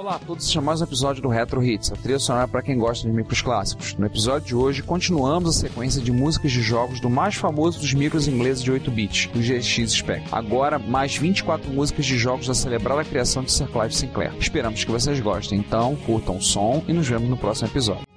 Olá a todos, este é mais um episódio do Retro Hits, a trilha sonora para quem gosta de micros clássicos. No episódio de hoje, continuamos a sequência de músicas de jogos do mais famoso dos micros ingleses de 8 bits, o GX Spec. Agora, mais 24 músicas de jogos a celebrar a criação de Sir Clive Sinclair. Esperamos que vocês gostem, então curtam o som e nos vemos no próximo episódio.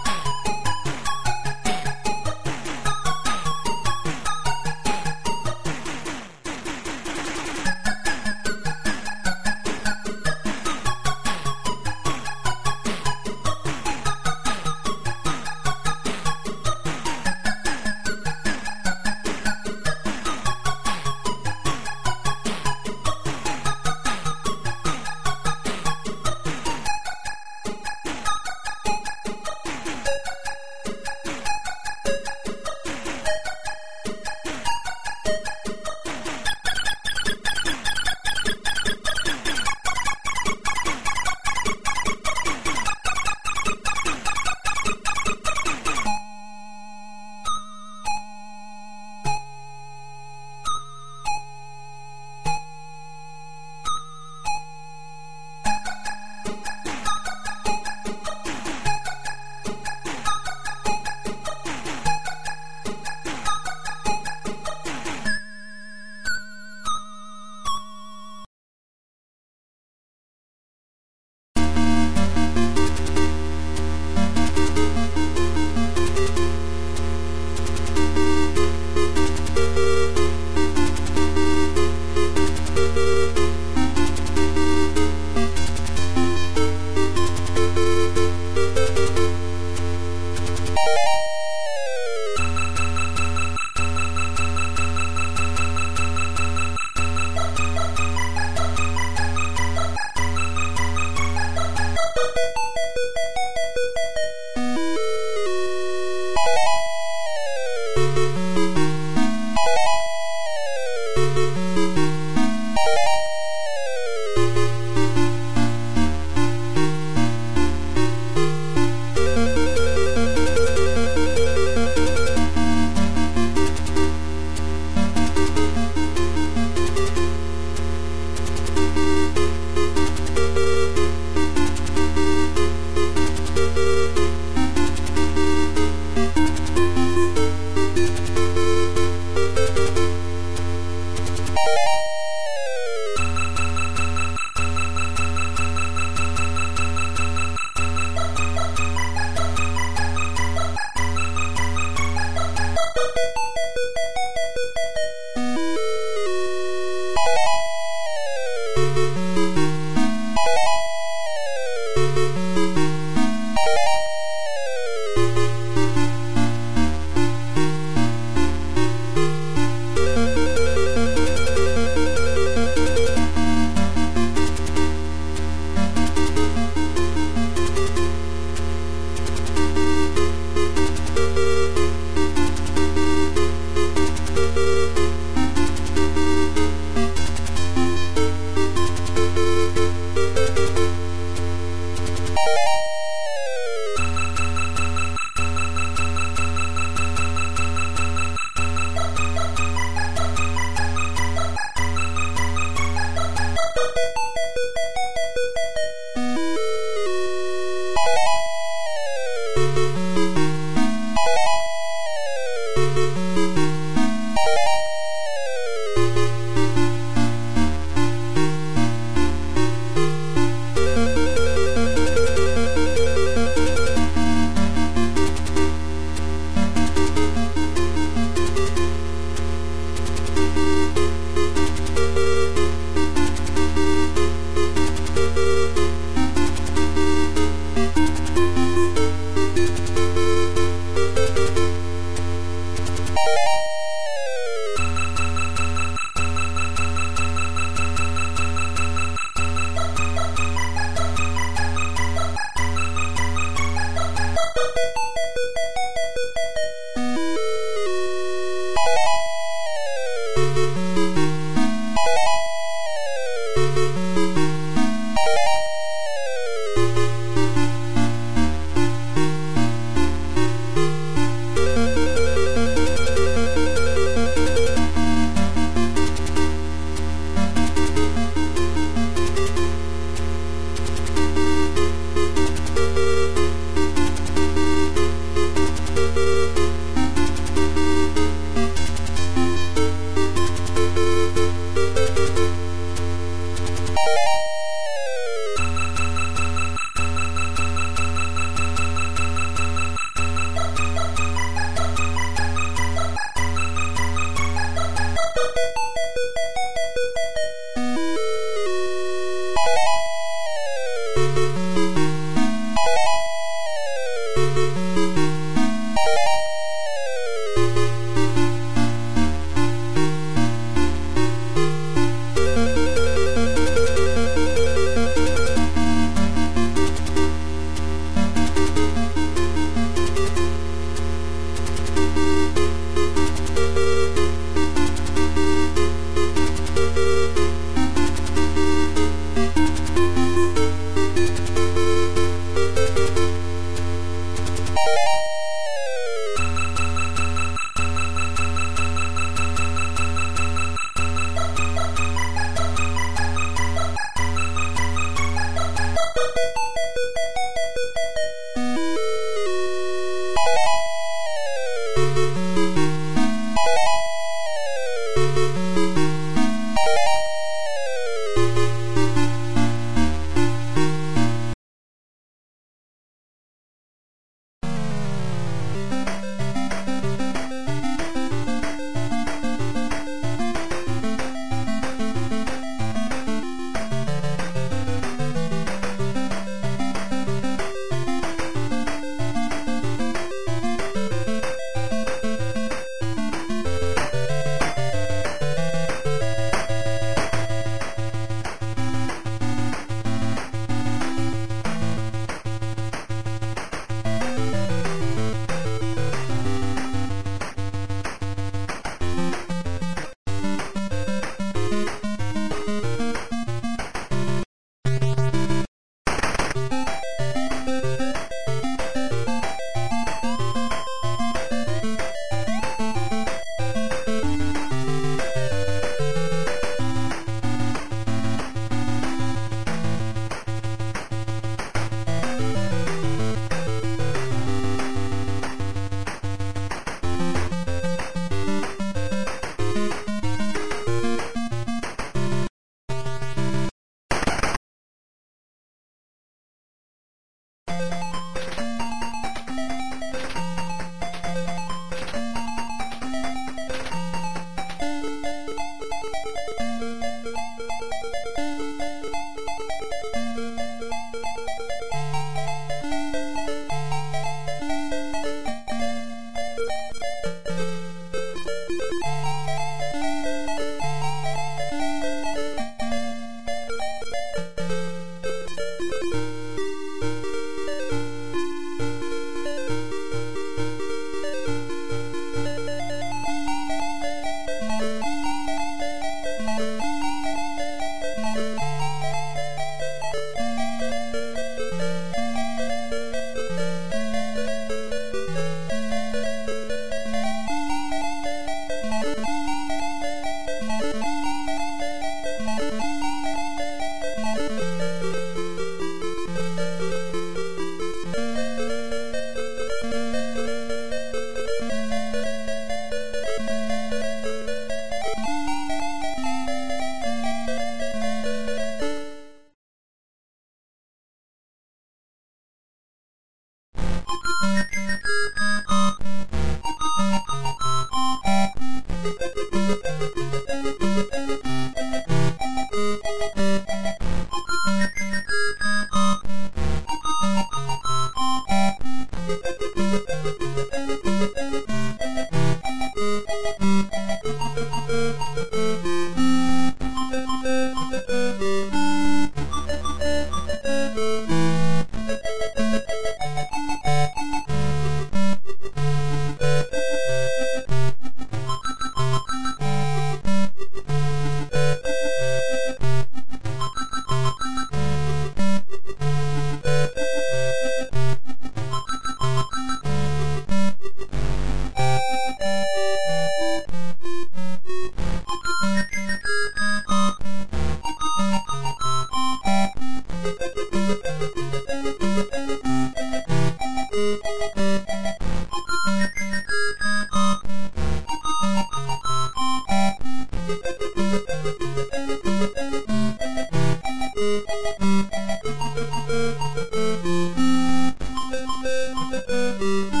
Thank you.